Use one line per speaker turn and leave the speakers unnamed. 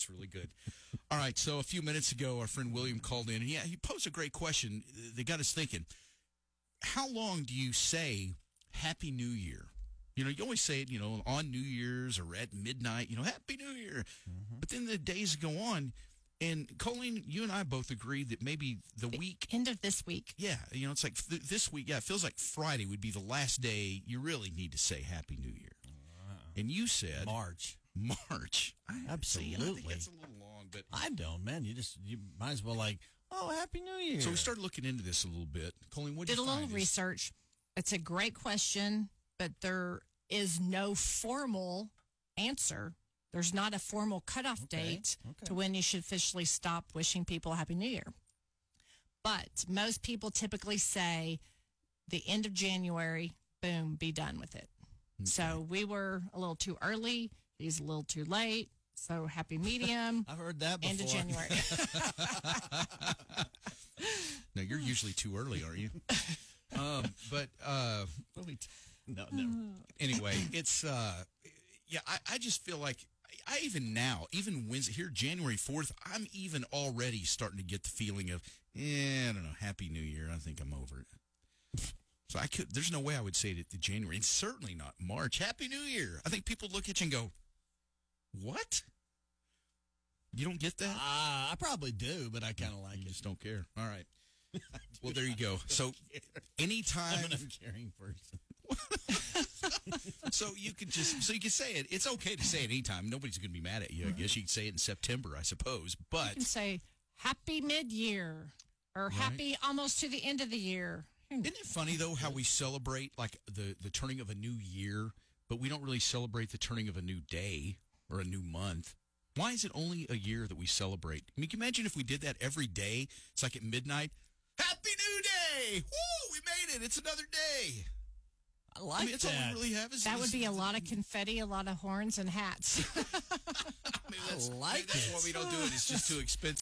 It's really good. All right. So a few minutes ago, our friend William called in, and yeah, he posed a great question. They got us thinking. How long do you say Happy New Year? You know, you always say it, you know, on New Year's or at midnight, you know, Happy New Year. Mm-hmm. But then the days go on. And Colleen, you and I both agree that maybe the week,
End of this week.
yeah, you know, it's like th- this week, yeah, it feels like Friday would be the last day you really need to say Happy New Year. And you said
March.
March. I, see, I think
Absolutely.
that's a little long, but
I don't, man. You just you might as well like, oh, happy New Year.
So we started looking into this a little bit. Colleen, what
Did
you
a little
find is-
research. It's a great question, but there is no formal answer. There's not a formal cutoff date
okay.
to when you should officially stop wishing people a Happy New Year. But most people typically say the end of January, boom, be done with it. So we were a little too early. He's a little too late. So happy medium.
I've heard that before.
End of January.
No, you're usually too early, are you? um, but uh,
no, never.
anyway, it's uh, yeah. I, I just feel like I even now, even Wednesday here, January fourth, I'm even already starting to get the feeling of, eh, I don't know, Happy New Year. I think I'm over it. So I could. There's no way I would say it to January, and certainly not March. Happy New Year. I think people look at you and go, "What? You don't get that?
Ah, I probably do, but I kind of like
You
it.
just don't care." All right. Well, there you go. So,
I'm
anytime
an uncaring person.
So you could just so you could say it. It's okay to say it anytime. Nobody's going to be mad at you. I guess you could say it in September, I suppose.
But You can
But
say happy mid year or happy almost to the end of the year.
isn't it funny though how we celebrate like the the turning of a new year, but we don't really celebrate the turning of a new day or a new month? Why is it only a year that we celebrate? I mean, can you imagine if we did that every day? It's like at midnight. Happy New Day! Woo! We made it! It's another day.
I like
I mean, that's
that.
all we really have is
That would be a lot of confetti, a lot of horns and hats.
I mean, that's,
like
that's
it.
why we don't do it. It's just too expensive.